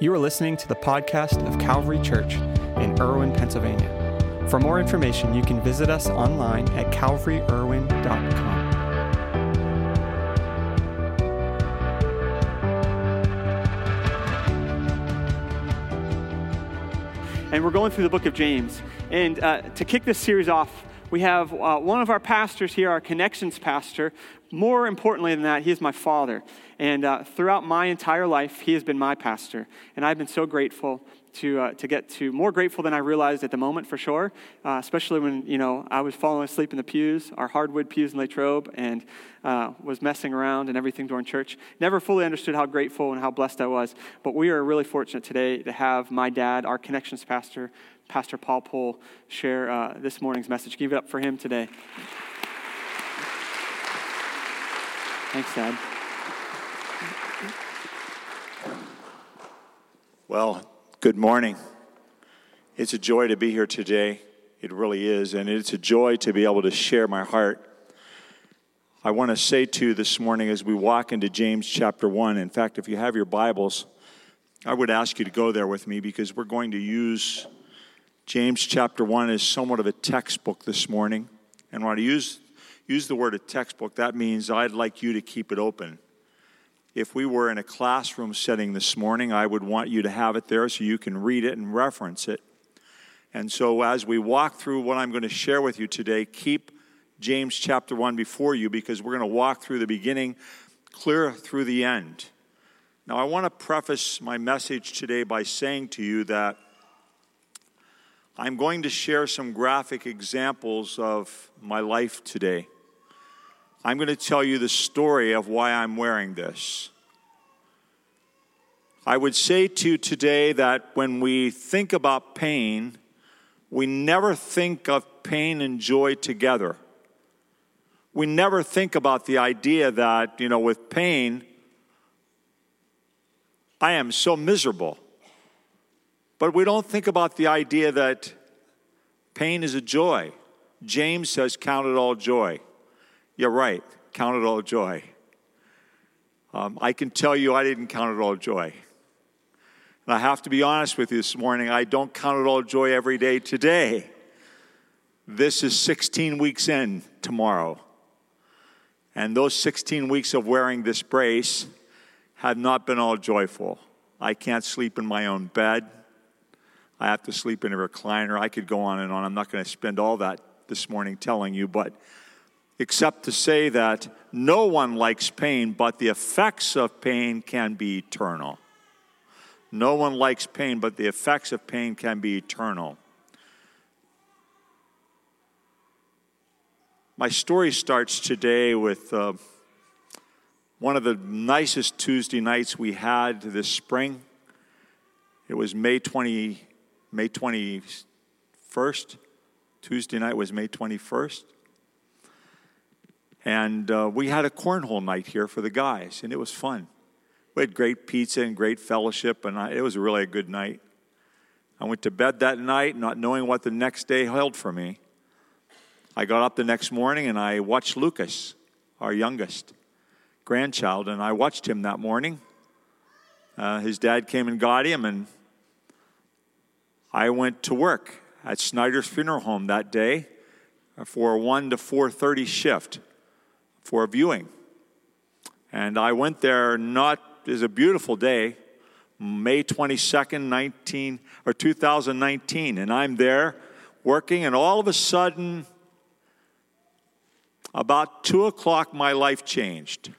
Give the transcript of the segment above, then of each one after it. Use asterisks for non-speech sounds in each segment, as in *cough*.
You are listening to the podcast of Calvary Church in Irwin, Pennsylvania. For more information, you can visit us online at calvaryirwin.com. And we're going through the book of James. And uh, to kick this series off, we have uh, one of our pastors here, our connections pastor. More importantly than that, he is my father. And uh, throughout my entire life, he has been my pastor. And I've been so grateful to, uh, to get to, more grateful than I realized at the moment for sure, uh, especially when, you know, I was falling asleep in the pews, our hardwood pews in Latrobe, and uh, was messing around and everything during church. Never fully understood how grateful and how blessed I was. But we are really fortunate today to have my dad, our connections pastor, Pastor Paul Pohl share uh, this morning's message. Give it up for him today. Thanks, Dad. Well, good morning. It's a joy to be here today. It really is. And it's a joy to be able to share my heart. I want to say to you this morning as we walk into James chapter 1, in fact, if you have your Bibles, I would ask you to go there with me because we're going to use James chapter 1 is somewhat of a textbook this morning. And when I use, use the word a textbook, that means I'd like you to keep it open. If we were in a classroom setting this morning, I would want you to have it there so you can read it and reference it. And so as we walk through what I'm going to share with you today, keep James chapter 1 before you because we're going to walk through the beginning clear through the end. Now, I want to preface my message today by saying to you that I'm going to share some graphic examples of my life today. I'm going to tell you the story of why I'm wearing this. I would say to you today that when we think about pain, we never think of pain and joy together. We never think about the idea that, you know, with pain, I am so miserable. But we don't think about the idea that pain is a joy. James says, Count it all joy. You're right, count it all joy. Um, I can tell you I didn't count it all joy. And I have to be honest with you this morning, I don't count it all joy every day today. This is 16 weeks in tomorrow. And those 16 weeks of wearing this brace have not been all joyful. I can't sleep in my own bed. I have to sleep in a recliner. I could go on and on. I'm not going to spend all that this morning telling you, but except to say that no one likes pain, but the effects of pain can be eternal. No one likes pain, but the effects of pain can be eternal. My story starts today with uh, one of the nicest Tuesday nights we had this spring. It was May 20, May 21st. Tuesday night was May 21st. And uh, we had a cornhole night here for the guys, and it was fun. We had great pizza and great fellowship, and I, it was really a good night. I went to bed that night not knowing what the next day held for me. I got up the next morning and I watched Lucas, our youngest grandchild, and I watched him that morning. Uh, his dad came and got him, and I went to work at Snyder's Funeral Home that day for a 1 to 4:30 shift for a viewing. And I went there not it was a beautiful day, May 22nd, 19 or 2019, and I'm there working, and all of a sudden, about two o'clock, my life changed,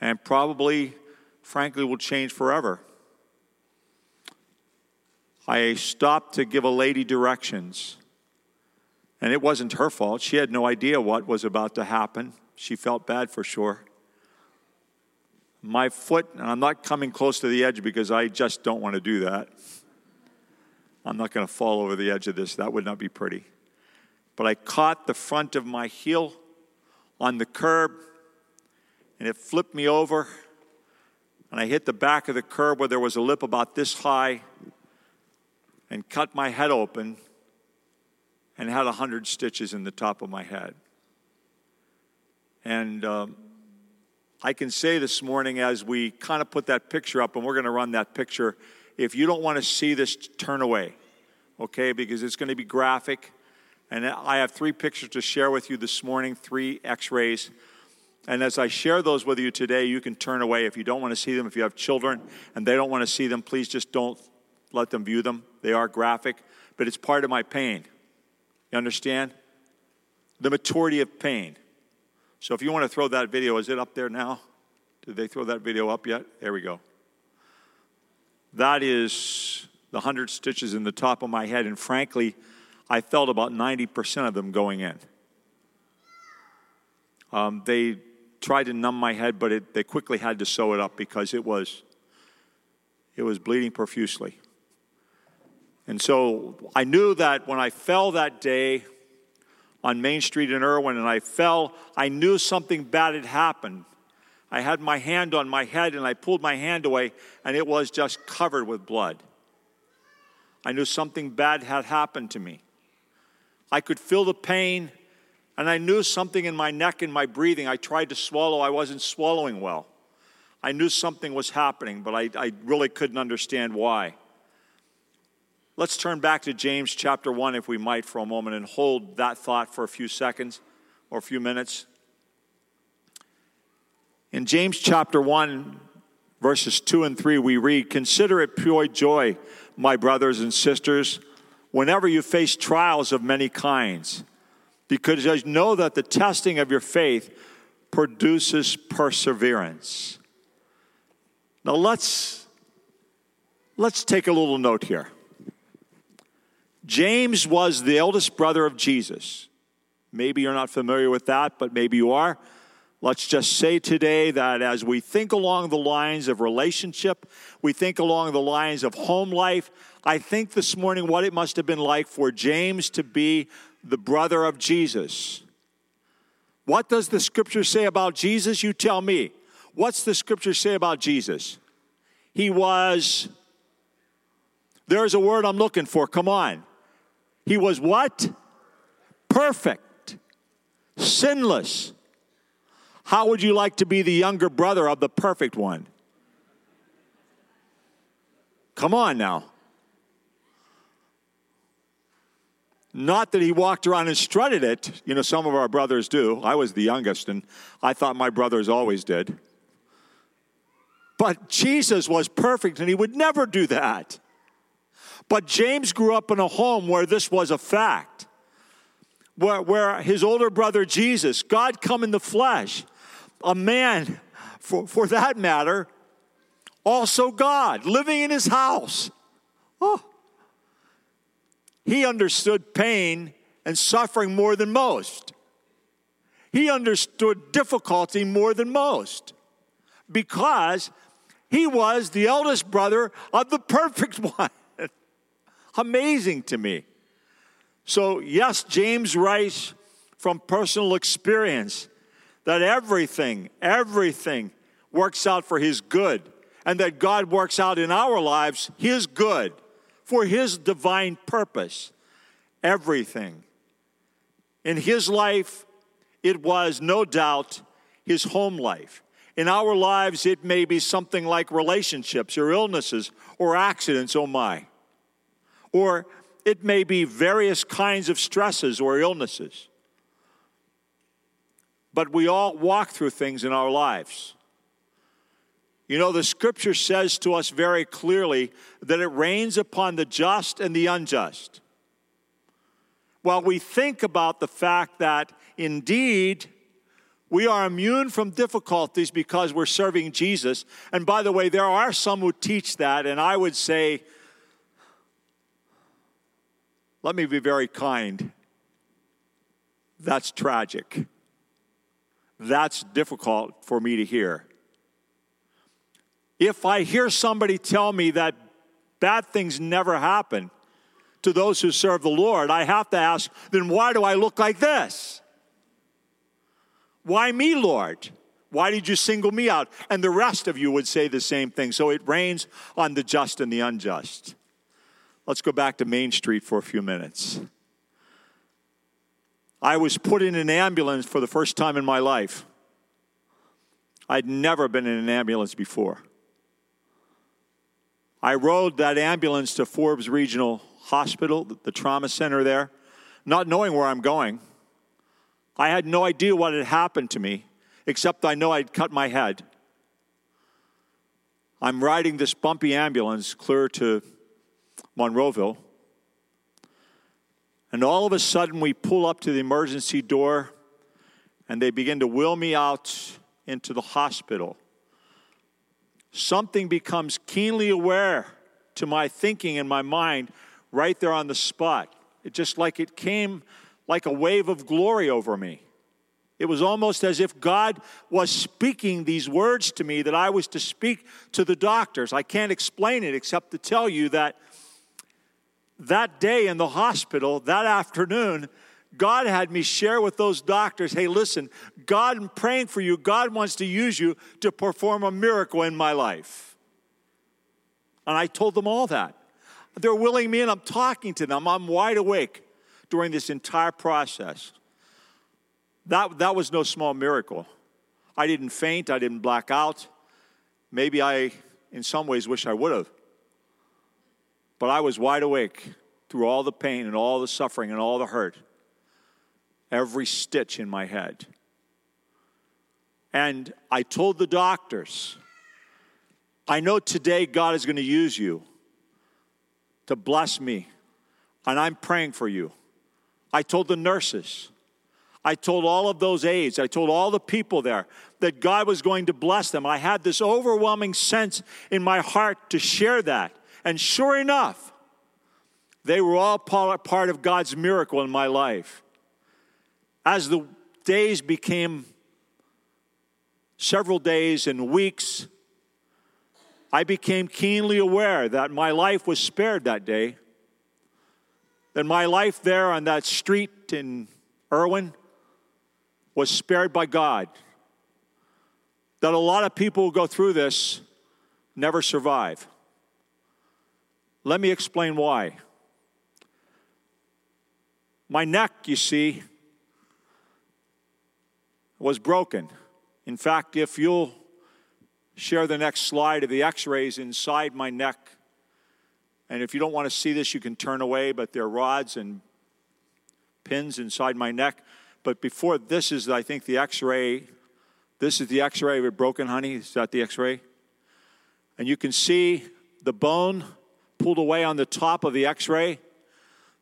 and probably, frankly, will change forever. I stopped to give a lady directions. And it wasn't her fault. She had no idea what was about to happen. She felt bad for sure. My foot, and I'm not coming close to the edge because I just don't want to do that. I'm not going to fall over the edge of this. That would not be pretty. But I caught the front of my heel on the curb, and it flipped me over. And I hit the back of the curb where there was a lip about this high and cut my head open and had a hundred stitches in the top of my head. And um, I can say this morning as we kind of put that picture up, and we're going to run that picture. If you don't want to see this, turn away, okay? Because it's going to be graphic. And I have three pictures to share with you this morning, three x rays. And as I share those with you today, you can turn away if you don't want to see them. If you have children and they don't want to see them, please just don't let them view them. They are graphic, but it's part of my pain. You understand? The maturity of pain. So if you want to throw that video, is it up there now? Did they throw that video up yet? There we go. That is the 100 stitches in the top of my head, and frankly, I felt about 90% of them going in. Um, they tried to numb my head, but it, they quickly had to sew it up because it was, it was bleeding profusely. And so I knew that when I fell that day on Main Street in Irwin and I fell, I knew something bad had happened. I had my hand on my head and I pulled my hand away and it was just covered with blood. I knew something bad had happened to me. I could feel the pain and I knew something in my neck and my breathing. I tried to swallow, I wasn't swallowing well. I knew something was happening, but I, I really couldn't understand why. Let's turn back to James chapter 1, if we might, for a moment and hold that thought for a few seconds or a few minutes. In James chapter 1, verses 2 and 3, we read Consider it pure joy, my brothers and sisters, whenever you face trials of many kinds, because you know that the testing of your faith produces perseverance. Now let's let's take a little note here. James was the eldest brother of Jesus. Maybe you're not familiar with that, but maybe you are. Let's just say today that as we think along the lines of relationship, we think along the lines of home life, I think this morning what it must have been like for James to be the brother of Jesus. What does the scripture say about Jesus? You tell me. What's the scripture say about Jesus? He was, there's a word I'm looking for, come on. He was what? Perfect, sinless. How would you like to be the younger brother of the perfect one? Come on now. Not that he walked around and strutted it. You know, some of our brothers do. I was the youngest, and I thought my brothers always did. But Jesus was perfect, and he would never do that. But James grew up in a home where this was a fact, where, where his older brother Jesus, God come in the flesh, a man, for, for that matter, also God, living in his house. Oh. He understood pain and suffering more than most. He understood difficulty more than most because he was the eldest brother of the *laughs* perfect one. Amazing to me. So, yes, James writes from personal experience that everything, everything works out for his good, and that God works out in our lives his good for his divine purpose. Everything. In his life, it was no doubt his home life. In our lives, it may be something like relationships or illnesses or accidents, oh my or it may be various kinds of stresses or illnesses. But we all walk through things in our lives. You know, the scripture says to us very clearly that it rains upon the just and the unjust. While we think about the fact that indeed we are immune from difficulties because we're serving Jesus, and by the way, there are some who teach that, and I would say let me be very kind. That's tragic. That's difficult for me to hear. If I hear somebody tell me that bad things never happen to those who serve the Lord, I have to ask, then why do I look like this? Why me, Lord? Why did you single me out? And the rest of you would say the same thing. So it rains on the just and the unjust. Let's go back to Main Street for a few minutes. I was put in an ambulance for the first time in my life. I'd never been in an ambulance before. I rode that ambulance to Forbes Regional Hospital, the trauma center there, not knowing where I'm going. I had no idea what had happened to me, except I know I'd cut my head. I'm riding this bumpy ambulance clear to Monroeville. And all of a sudden, we pull up to the emergency door and they begin to wheel me out into the hospital. Something becomes keenly aware to my thinking and my mind right there on the spot. It just like it came like a wave of glory over me. It was almost as if God was speaking these words to me that I was to speak to the doctors. I can't explain it except to tell you that that day in the hospital, that afternoon, God had me share with those doctors hey, listen, God, I'm praying for you. God wants to use you to perform a miracle in my life. And I told them all that. They're willing me, and I'm talking to them. I'm wide awake during this entire process. That, that was no small miracle. I didn't faint, I didn't black out. Maybe I, in some ways, wish I would have. But I was wide awake through all the pain and all the suffering and all the hurt, every stitch in my head. And I told the doctors, I know today God is going to use you to bless me, and I'm praying for you. I told the nurses, I told all of those aides, I told all the people there that God was going to bless them. I had this overwhelming sense in my heart to share that. And sure enough, they were all part of God's miracle in my life. As the days became several days and weeks, I became keenly aware that my life was spared that day. That my life there on that street in Irwin was spared by God. That a lot of people who go through this never survive. Let me explain why. My neck, you see, was broken. In fact, if you'll share the next slide of the x rays inside my neck, and if you don't want to see this, you can turn away, but there are rods and pins inside my neck. But before this is, I think, the x ray. This is the x ray of a broken honey. Is that the x ray? And you can see the bone pulled away on the top of the x ray,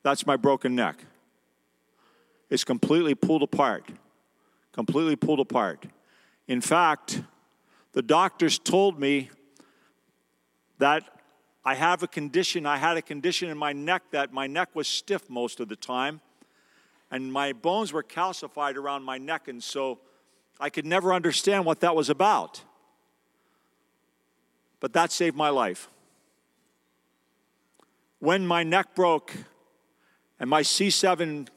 that's my broken neck. It's completely pulled apart. Completely pulled apart. In fact, the doctors told me that I have a condition, I had a condition in my neck that my neck was stiff most of the time, and my bones were calcified around my neck, and so I could never understand what that was about. But that saved my life when my neck broke and my C7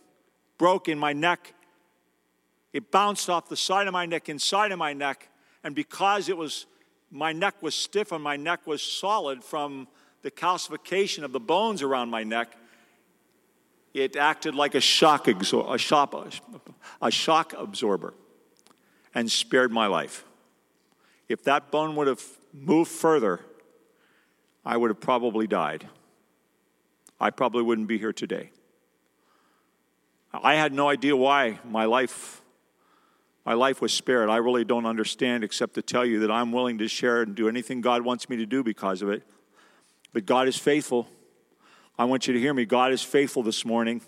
broke in my neck, it bounced off the side of my neck, inside of my neck, and because it was my neck was stiff and my neck was solid from the calcification of the bones around my neck, it acted like a shock, exor- a a shock absorber and spared my life. If that bone would have moved further, I would have probably died. I probably wouldn't be here today. I had no idea why my life my life was spared. I really don't understand except to tell you that I'm willing to share and do anything God wants me to do because of it. But God is faithful. I want you to hear me. God is faithful this morning.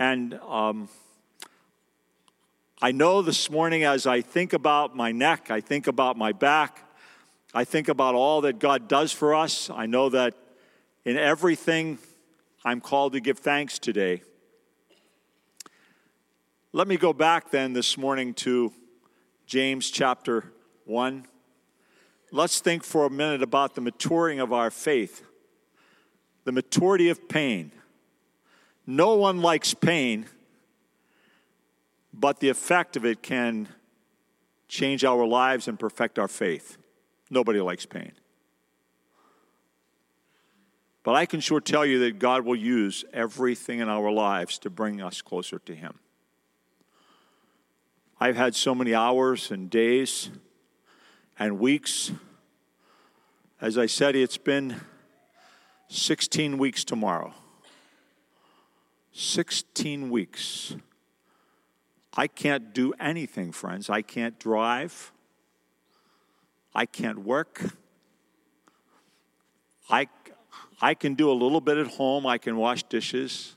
And um, I know this morning as I think about my neck, I think about my back, I think about all that God does for us. I know that in everything I'm called to give thanks today. Let me go back then this morning to James chapter 1. Let's think for a minute about the maturing of our faith, the maturity of pain. No one likes pain, but the effect of it can change our lives and perfect our faith. Nobody likes pain. But I can sure tell you that God will use everything in our lives to bring us closer to Him. I've had so many hours and days and weeks. As I said, it's been 16 weeks tomorrow. 16 weeks. I can't do anything, friends. I can't drive. I can't work. I, I can do a little bit at home. I can wash dishes.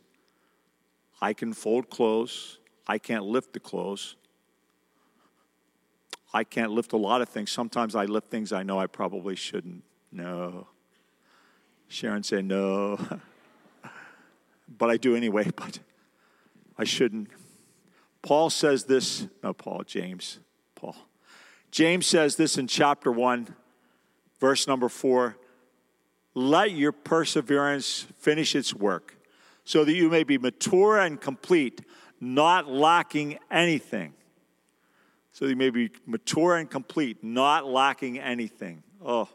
I can fold clothes. I can't lift the clothes. I can't lift a lot of things. Sometimes I lift things I know I probably shouldn't. No. Sharon said no. *laughs* but I do anyway, *laughs* but I shouldn't. Paul says this, no, Paul, James, Paul. James says this in chapter 1, verse number 4 Let your perseverance finish its work, so that you may be mature and complete, not lacking anything. So that you may be mature and complete, not lacking anything. Oh,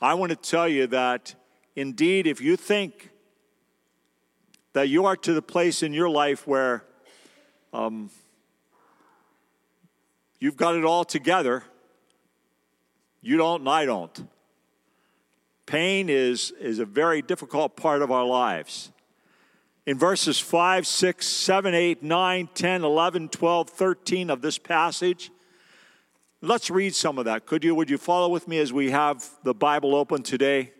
I want to tell you that indeed, if you think that you are to the place in your life where um, you've got it all together. You don't, and I don't. Pain is, is a very difficult part of our lives. In verses 5, 6, 7, 8, 9, 10, 11, 12, 13 of this passage, let's read some of that. Could you? Would you follow with me as we have the Bible open today?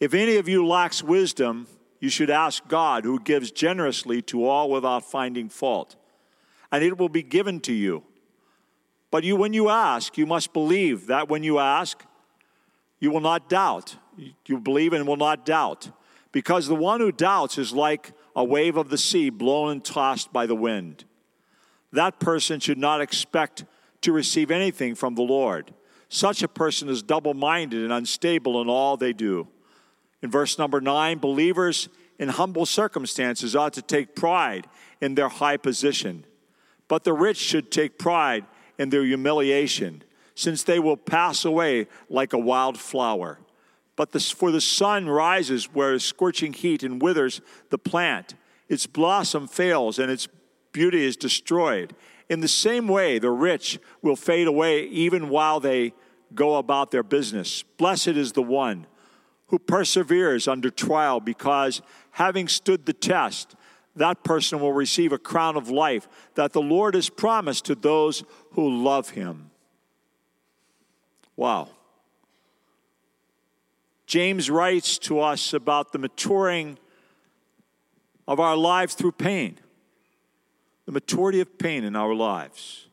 If any of you lacks wisdom, you should ask God, who gives generously to all without finding fault and it will be given to you. But you, when you ask, you must believe that when you ask, you will not doubt. You believe and will not doubt. Because the one who doubts is like a wave of the sea blown and tossed by the wind. That person should not expect to receive anything from the Lord. Such a person is double minded and unstable in all they do. In verse number nine, believers in humble circumstances ought to take pride in their high position but the rich should take pride in their humiliation, since they will pass away like a wild flower. But this, for the sun rises where scorching heat and withers the plant, its blossom fails and its beauty is destroyed. In the same way, the rich will fade away even while they go about their business. Blessed is the one who perseveres under trial, because having stood the test, that person will receive a crown of life that the Lord has promised to those who love him. Wow. James writes to us about the maturing of our lives through pain, the maturity of pain in our lives.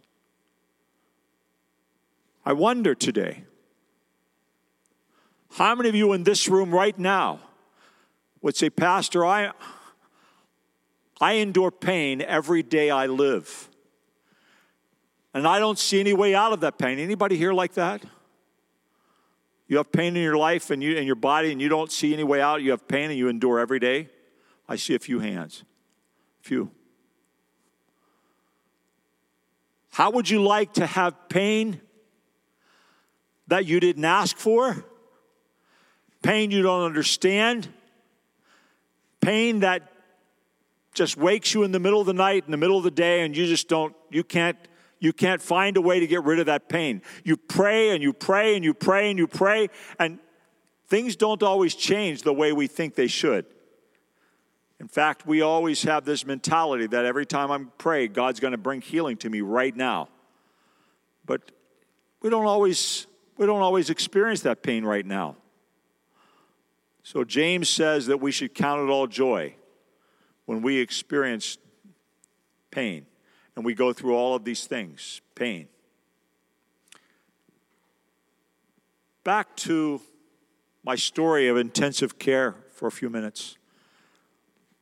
I wonder today how many of you in this room right now would say, Pastor, I. I endure pain every day I live. And I don't see any way out of that pain. Anybody here like that? You have pain in your life and you in your body and you don't see any way out. You have pain and you endure every day. I see a few hands. A few. How would you like to have pain that you didn't ask for? Pain you don't understand? Pain that just wakes you in the middle of the night, in the middle of the day, and you just don't, you can't, you can't find a way to get rid of that pain. You pray and you pray and you pray and you pray, and things don't always change the way we think they should. In fact, we always have this mentality that every time I'm praying, God's going to bring healing to me right now. But we don't always we don't always experience that pain right now. So James says that we should count it all joy when we experience pain and we go through all of these things pain. Back to my story of intensive care for a few minutes.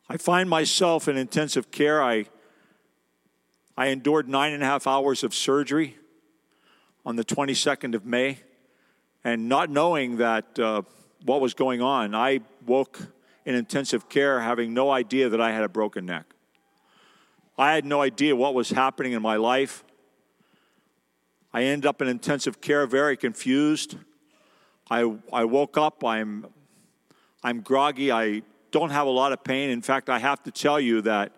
I find myself in intensive care. I, I endured nine and a half hours of surgery on the 22nd of May, and not knowing that uh, what was going on, I woke in intensive care having no idea that I had a broken neck. I had no idea what was happening in my life. I ended up in intensive care very confused. I, I woke up, I'm, I'm groggy, I don't have a lot of pain. In fact, I have to tell you that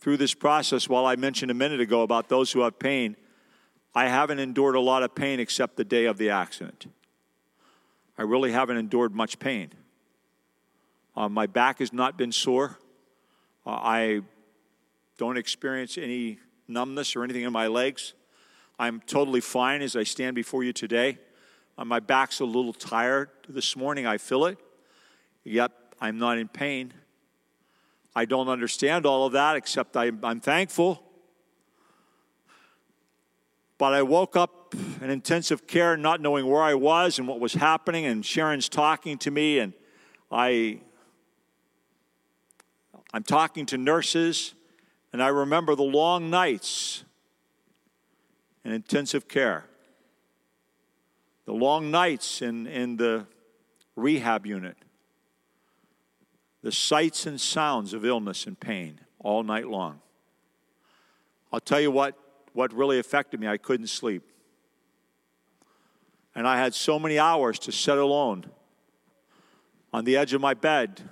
through this process, while I mentioned a minute ago about those who have pain, I haven't endured a lot of pain except the day of the accident. I really haven't endured much pain. Uh, my back has not been sore. Uh, I don't experience any numbness or anything in my legs. I'm totally fine as I stand before you today. Uh, my back's a little tired this morning. I feel it. Yet I'm not in pain. I don't understand all of that, except I, I'm thankful. But I woke up in intensive care, not knowing where I was and what was happening, and Sharon's talking to me, and I, I'm talking to nurses, and I remember the long nights in intensive care, the long nights in, in the rehab unit, the sights and sounds of illness and pain all night long. I'll tell you what, what really affected me I couldn't sleep. And I had so many hours to sit alone on the edge of my bed,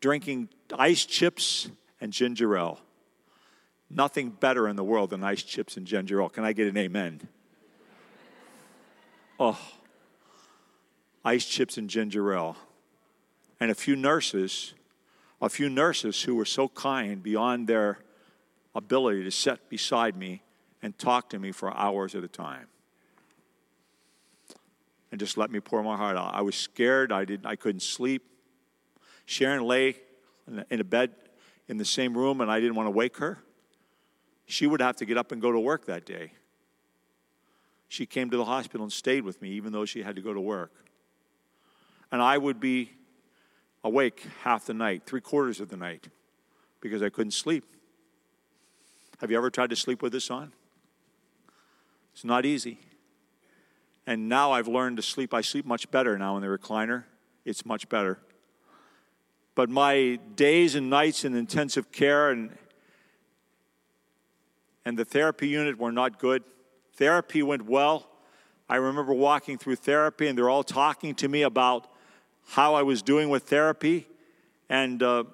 drinking ice chips and ginger ale. Nothing better in the world than ice chips and ginger ale. Can I get an amen? Oh, ice chips and ginger ale. And a few nurses, a few nurses who were so kind beyond their ability to sit beside me and talk to me for hours at a time. And just let me pour my heart out. I was scared. I, didn't, I couldn't sleep. Sharon lay in a bed in the same room, and I didn't want to wake her. She would have to get up and go to work that day. She came to the hospital and stayed with me, even though she had to go to work. And I would be awake half the night, three quarters of the night, because I couldn't sleep. Have you ever tried to sleep with this on? It's not easy. And now I've learned to sleep. I sleep much better now in the recliner. It's much better. But my days and nights in intensive care and and the therapy unit were not good. Therapy went well. I remember walking through therapy, and they're all talking to me about how I was doing with therapy. And uh,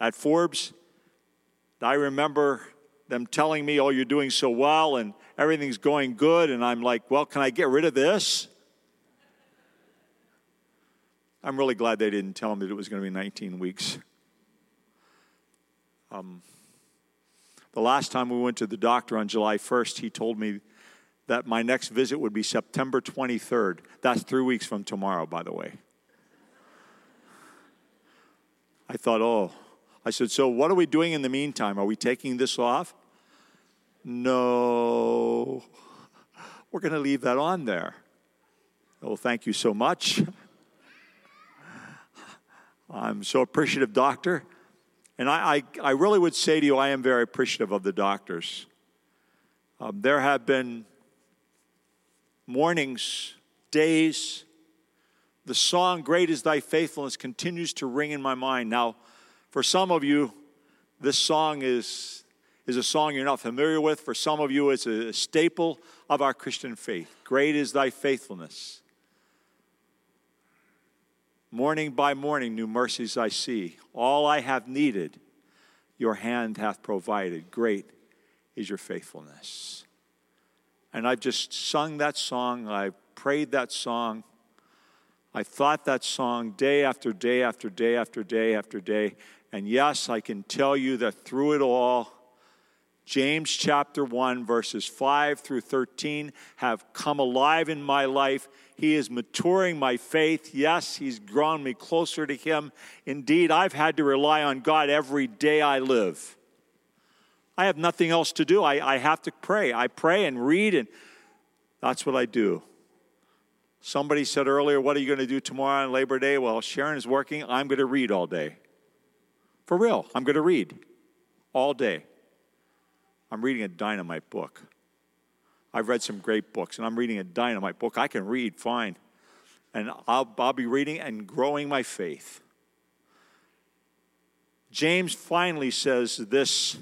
at Forbes, I remember them telling me, Oh, you're doing so well and everything's going good. And I'm like, Well, can I get rid of this? I'm really glad they didn't tell me that it was going to be 19 weeks. Um, the last time we went to the doctor on July 1st, he told me that my next visit would be September 23rd. That's three weeks from tomorrow, by the way. I thought, oh, I said, so what are we doing in the meantime? Are we taking this off? No, *laughs* we're going to leave that on there. Oh, thank you so much. *laughs* I'm so appreciative, doctor. And I, I, I, really would say to you, I am very appreciative of the doctors. Um, there have been mornings, days, the song, Great is Thy Faithfulness, continues to ring in my mind. Now, for some of you, this song is is a song you're not familiar with. For some of you, it's a staple of our Christian faith. Great is thy faithfulness. Morning by morning, new mercies I see. All I have needed, your hand hath provided. Great is your faithfulness. And I've just sung that song. I've prayed that song. I thought that song day after day after day after day after day. And yes, I can tell you that through it all, James chapter 1, verses 5 through 13 have come alive in my life. He is maturing my faith. Yes, He's drawn me closer to Him. Indeed, I've had to rely on God every day I live. I have nothing else to do. I, I have to pray. I pray and read, and that's what I do. Somebody said earlier, What are you going to do tomorrow on Labor Day? Well, Sharon is working. I'm going to read all day. For real, I'm going to read all day. I'm reading a dynamite book. I've read some great books, and I'm reading a dynamite book. I can read fine. And I'll, I'll be reading and growing my faith. James finally says this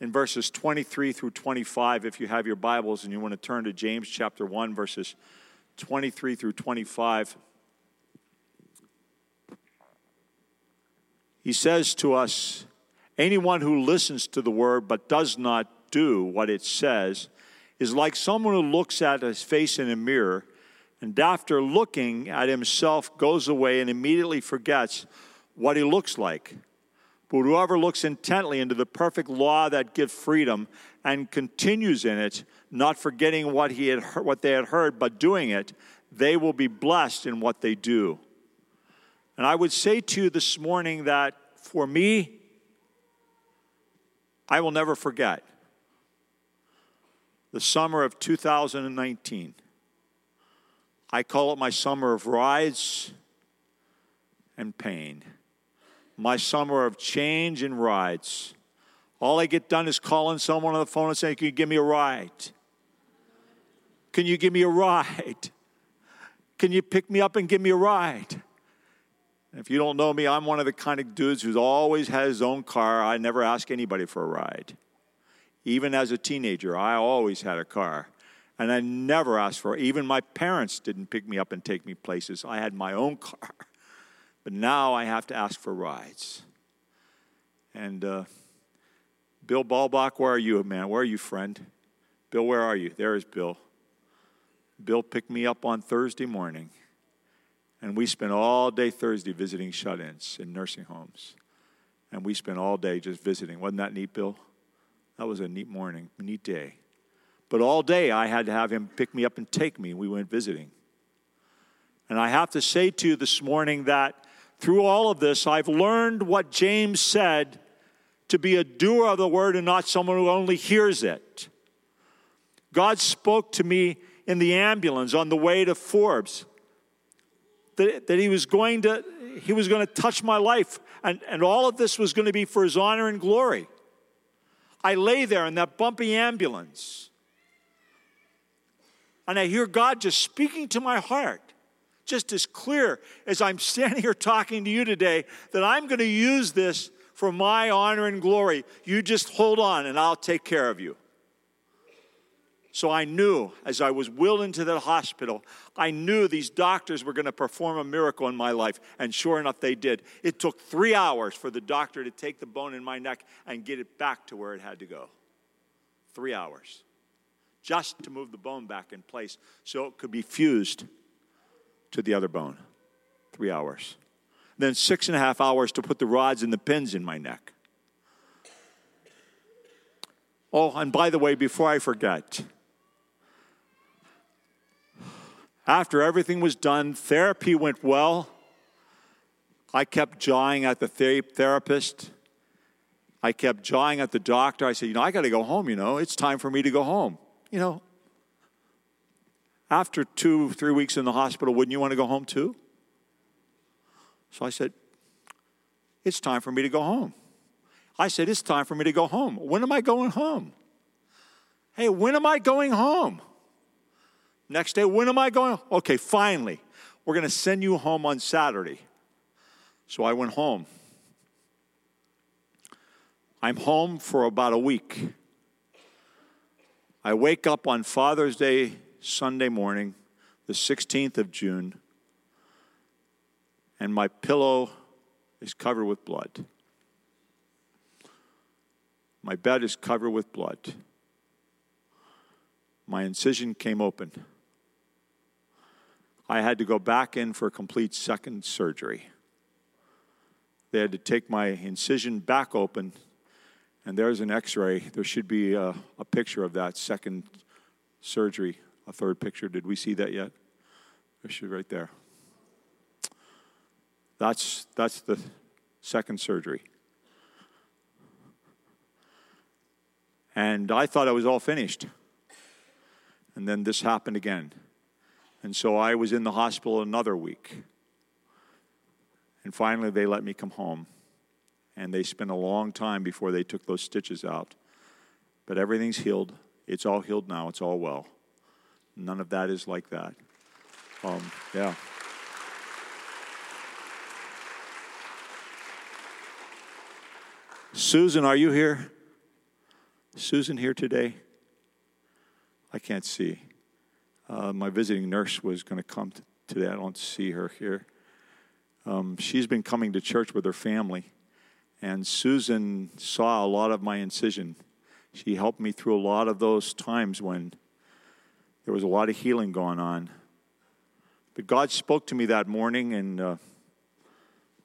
in verses 23 through 25. If you have your Bibles and you want to turn to James chapter 1, verses 23 through 25. He says to us, Anyone who listens to the word but does not do what it says is like someone who looks at his face in a mirror and after looking at himself goes away and immediately forgets what he looks like. But whoever looks intently into the perfect law that gives freedom and continues in it, not forgetting what, he had heard, what they had heard, but doing it, they will be blessed in what they do. And I would say to you this morning that for me, I will never forget the summer of 2019. I call it my summer of rides and pain, my summer of change and rides. All I get done is calling someone on the phone and saying, Can you give me a ride? Can you give me a ride? Can you pick me up and give me a ride? If you don't know me, I'm one of the kind of dudes who's always had his own car. I never ask anybody for a ride. Even as a teenager, I always had a car. And I never asked for it. Even my parents didn't pick me up and take me places. I had my own *laughs* car. But now I have to ask for rides. And uh, Bill Balbach, where are you, man? Where are you, friend? Bill, where are you? There is Bill. Bill picked me up on Thursday morning. And we spent all day Thursday visiting shut ins in nursing homes. And we spent all day just visiting. Wasn't that neat, Bill? That was a neat morning, neat day. But all day I had to have him pick me up and take me. We went visiting. And I have to say to you this morning that through all of this, I've learned what James said to be a doer of the word and not someone who only hears it. God spoke to me in the ambulance on the way to Forbes that, that he was going to he was going to touch my life and, and all of this was going to be for his honor and glory i lay there in that bumpy ambulance and I hear God just speaking to my heart, just as clear as I'm standing here talking to you today, that I'm going to use this for my honor and glory. You just hold on and I'll take care of you. So I knew as I was wheeled into the hospital, I knew these doctors were going to perform a miracle in my life. And sure enough, they did. It took three hours for the doctor to take the bone in my neck and get it back to where it had to go. Three hours just to move the bone back in place so it could be fused to the other bone. Three hours. Then six and a half hours to put the rods and the pins in my neck. Oh, and by the way, before I forget, after everything was done, therapy went well. I kept jawing at the therapist. I kept jawing at the doctor. I said, You know, I got to go home, you know. It's time for me to go home you know, after two, three weeks in the hospital, wouldn't you want to go home too? So I said, It's time for me to go home. I said, It's time for me to go home. When am I going home? Hey, when am I going home? Next day, when am I going? Okay, finally, we're going to send you home on Saturday. So I went home. I'm home for about a week. I wake up on Father's Day, Sunday morning, the 16th of June, and my pillow is covered with blood. My bed is covered with blood. My incision came open. I had to go back in for a complete second surgery. They had to take my incision back open and there's an x ray. There should be a, a, picture of that second surgery, a third picture. Did we see that yet? There should right there. That's, that's the second surgery. And I thought I was all finished. And then this happened again. And so I was in the hospital another week. And finally, they let me come home and they spent a long time before they took those stitches out. But everything's healed. It's all healed now. It's all well. None of that is like that. Um, yeah. Susan, are you here? Susan here today? I can't see. Uh, my visiting nurse was going to come today. I don't see her here. Um, she's been coming to church with her family. And Susan saw a lot of my incision. She helped me through a lot of those times when There was a lot of healing going on. But God spoke to me that morning and uh,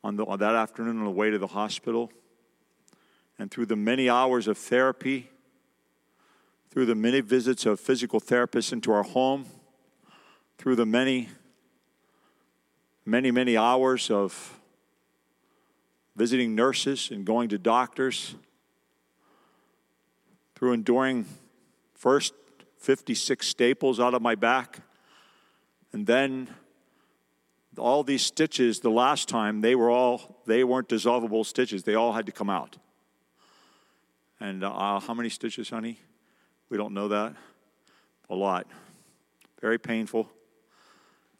on, the, on that afternoon on the way to the hospital. And through the many hours of therapy, through the many visits of physical therapists into our home, through the many, many, many hours of visiting nurses and going to doctors, through enduring first 56 staples out of my back, and then all these stitches the last time they were all they weren't dissolvable stitches. They all had to come out. And uh, how many stitches honey? We don't know that. A lot. Very painful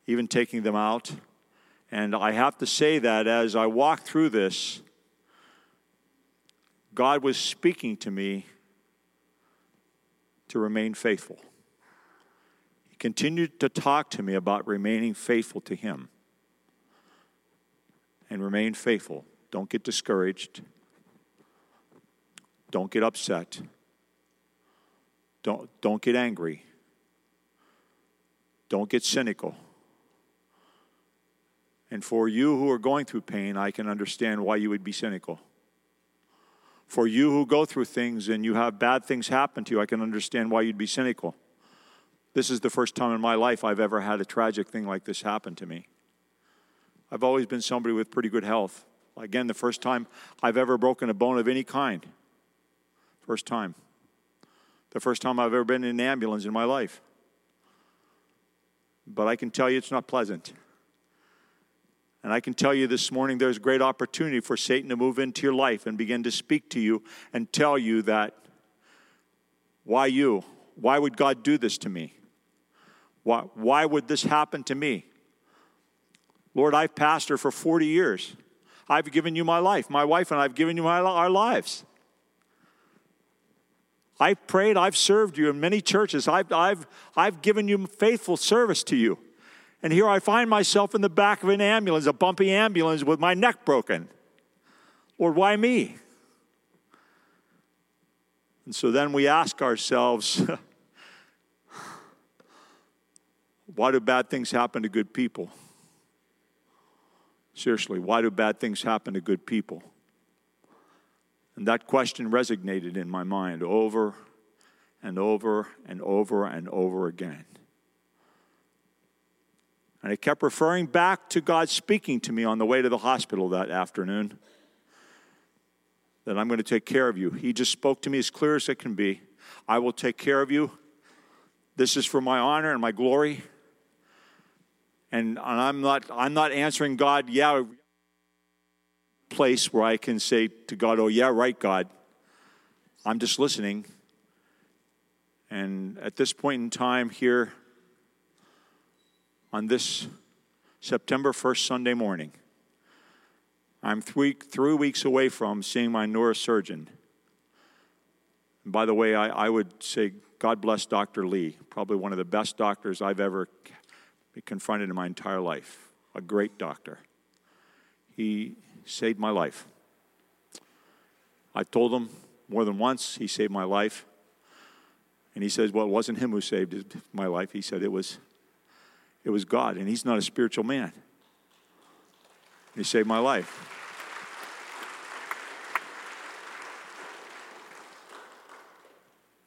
even taking them out and i have to say that as i walked through this god was speaking to me to remain faithful he continued to talk to me about remaining faithful to him and remain faithful. Don't get discouraged. Don't get upset. Don't, don't get angry. Don't get cynical. And for you who are going through pain, I can understand why you would be cynical. For you who go through things and you have bad things happen to you, I can understand why you'd be cynical. This is the first time in my life I've ever had a tragic thing like this happen to me. I've always been somebody with pretty good health. Again, the first time I've ever broken a bone of any kind. First time. The first time I've ever been in an ambulance in my life. But I can tell you it's not pleasant. And I can tell you this morning there's great opportunity for Satan to move into your life and begin to speak to you and tell you that why you? Why would God do this to me? Why, why would this happen to me? Lord, I've pastored for 40 years. I've given you my life. My wife and I have given you my, our lives. I've prayed, I've served you in many churches. I've, I've, I've given you faithful service to you. And here I find myself in the back of an ambulance, a bumpy ambulance with my neck broken. Lord, why me? And so then we ask ourselves, *laughs* why do bad things happen to good people? Seriously, why do bad things happen to good people? And that question resonated in my mind over and over and over and over again. And I kept referring back to God speaking to me on the way to the hospital that afternoon that I'm going to take care of you. He just spoke to me as clear as it can be. I will take care of you. This is for my honor and my glory and, and I'm not I'm not answering God, yeah, place where I can say to God, oh yeah, right, God. I'm just listening. And at this point in time here, on this September 1st Sunday morning, I'm three, three weeks away from seeing my neurosurgeon. And by the way, I, I would say, God bless Dr. Lee, probably one of the best doctors I've ever confronted in my entire life. A great doctor. He saved my life. I told him more than once he saved my life. And he says, Well, it wasn't him who saved my life. He said it was it was God, and he's not a spiritual man. He saved my life.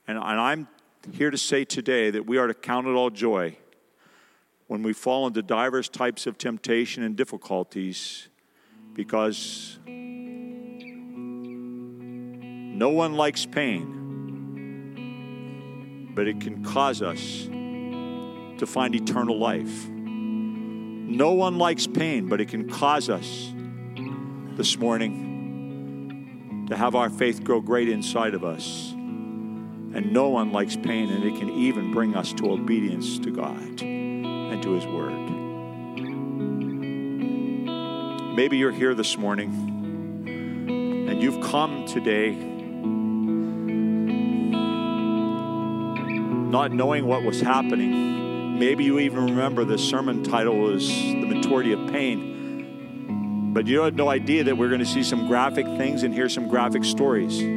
And, and I'm here to say today that we are to count it all joy when we fall into diverse types of temptation and difficulties because no one likes pain, but it can cause us to find eternal life. No one likes pain, but it can cause us this morning to have our faith grow great inside of us. And no one likes pain, and it can even bring us to obedience to God and to His Word. Maybe you're here this morning and you've come today not knowing what was happening. Maybe you even remember the sermon title was The Maturity of Pain. But you had no idea that we're going to see some graphic things and hear some graphic stories. And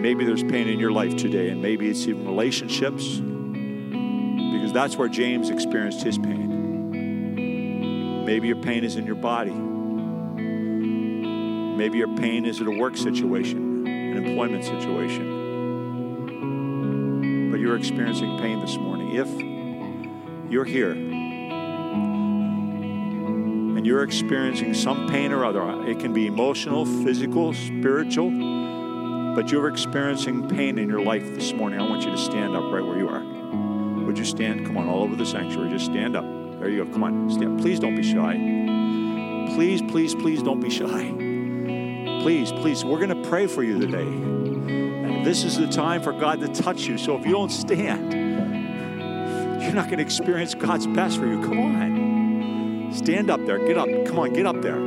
maybe there's pain in your life today, and maybe it's even relationships, because that's where James experienced his pain. Maybe your pain is in your body. Maybe your pain is at a work situation, an employment situation. You're experiencing pain this morning. If you're here and you're experiencing some pain or other, it can be emotional, physical, spiritual, but you're experiencing pain in your life this morning, I want you to stand up right where you are. Would you stand? Come on, all over the sanctuary. Just stand up. There you go. Come on, stand. Please don't be shy. Please, please, please don't be shy. Please, please, we're going to pray for you today. This is the time for God to touch you. So if you don't stand, you're not going to experience God's best for you. Come on. Stand up there. Get up. Come on, get up there.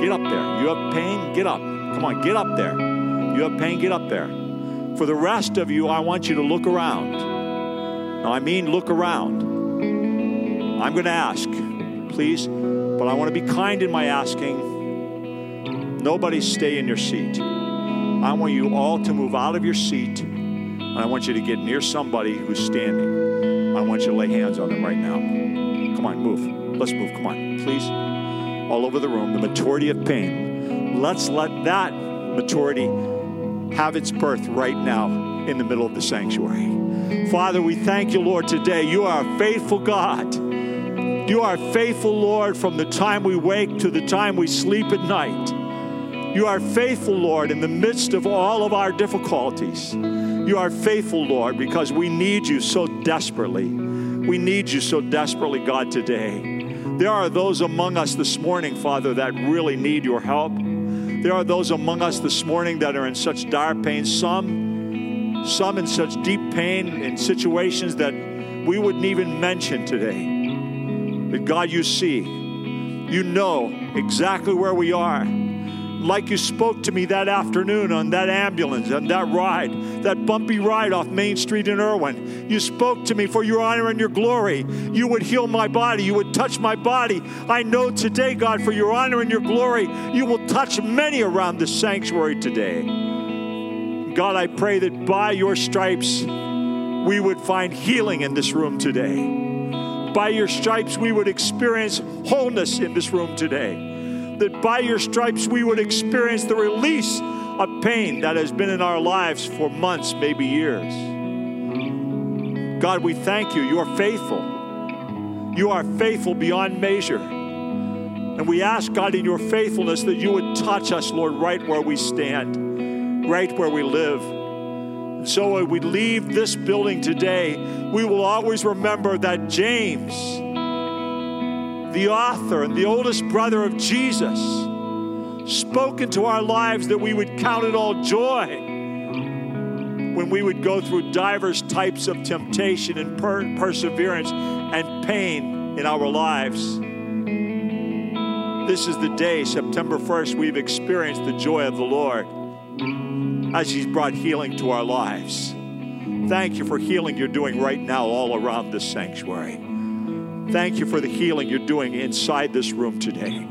Get up there. You have pain? Get up. Come on, get up there. You have pain? Get up there. For the rest of you, I want you to look around. Now, I mean, look around. I'm going to ask, please, but I want to be kind in my asking. Nobody stay in your seat. I want you all to move out of your seat, and I want you to get near somebody who's standing. I want you to lay hands on them right now. Come on, move. Let's move. Come on, please. All over the room, the maturity of pain. Let's let that maturity have its birth right now in the middle of the sanctuary. Father, we thank you, Lord, today. You are a faithful God. You are a faithful, Lord, from the time we wake to the time we sleep at night. You are faithful, Lord, in the midst of all of our difficulties. You are faithful, Lord, because we need you so desperately. We need you so desperately, God, today. There are those among us this morning, Father, that really need your help. There are those among us this morning that are in such dire pain, some, some in such deep pain in situations that we wouldn't even mention today. But God, you see, you know exactly where we are like you spoke to me that afternoon on that ambulance, on that ride, that bumpy ride off Main Street in Irwin. You spoke to me for your honor and your glory. You would heal my body, you would touch my body. I know today, God, for your honor and your glory, you will touch many around this sanctuary today. God, I pray that by your stripes, we would find healing in this room today. By your stripes, we would experience wholeness in this room today that by your stripes we would experience the release of pain that has been in our lives for months, maybe years. God, we thank you. You are faithful. You are faithful beyond measure. And we ask, God, in your faithfulness, that you would touch us, Lord, right where we stand, right where we live. And so we leave this building today, we will always remember that James, the author and the oldest brother of Jesus, spoke into our lives that we would count it all joy when we would go through divers types of temptation and per- perseverance and pain in our lives. This is the day, September 1st, we've experienced the joy of the Lord as He's brought healing to our lives. Thank you for healing you're doing right now all around this sanctuary. Thank you for the healing you're doing inside this room today.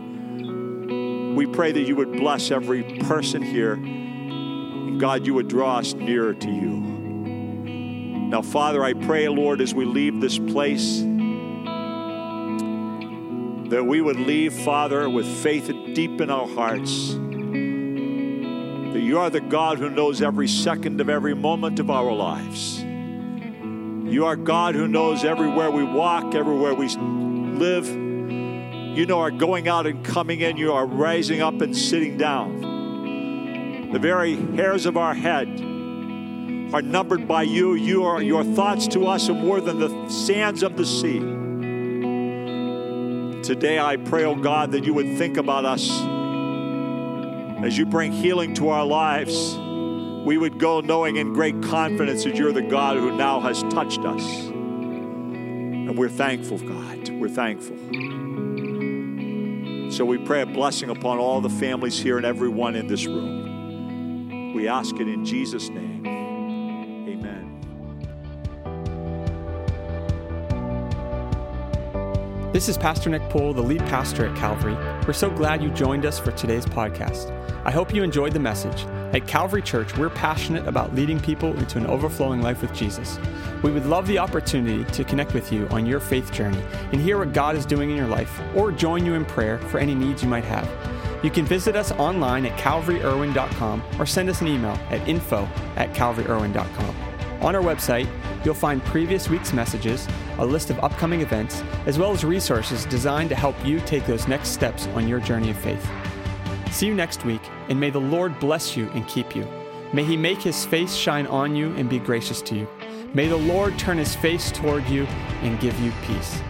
We pray that you would bless every person here. And God, you would draw us nearer to you. Now, Father, I pray, Lord, as we leave this place, that we would leave, Father, with faith deep in our hearts. That you are the God who knows every second of every moment of our lives. You are God who knows everywhere we walk, everywhere we live. You know our going out and coming in. You are rising up and sitting down. The very hairs of our head are numbered by you. You are your thoughts to us are more than the sands of the sea. Today I pray, oh God, that you would think about us as you bring healing to our lives we would go knowing in great confidence that you're the God who now has touched us. And we're thankful, God. We're thankful. So we pray a blessing upon all the families here and everyone in this room. We ask it in Jesus' name. Amen. This is Pastor Nick Pohl, the lead pastor at Calvary. We're so glad you joined us for today's podcast. I hope you enjoyed the message. At Calvary Church, we're passionate about leading people into an overflowing life with Jesus. We would love the opportunity to connect with you on your faith journey and hear what God is doing in your life or join you in prayer for any needs you might have. You can visit us online at calvaryirwin.com or send us an email at info at calvaryirwin.com. On our website, you'll find previous week's messages, a list of upcoming events, as well as resources designed to help you take those next steps on your journey of faith. See you next week, and may the Lord bless you and keep you. May he make his face shine on you and be gracious to you. May the Lord turn his face toward you and give you peace.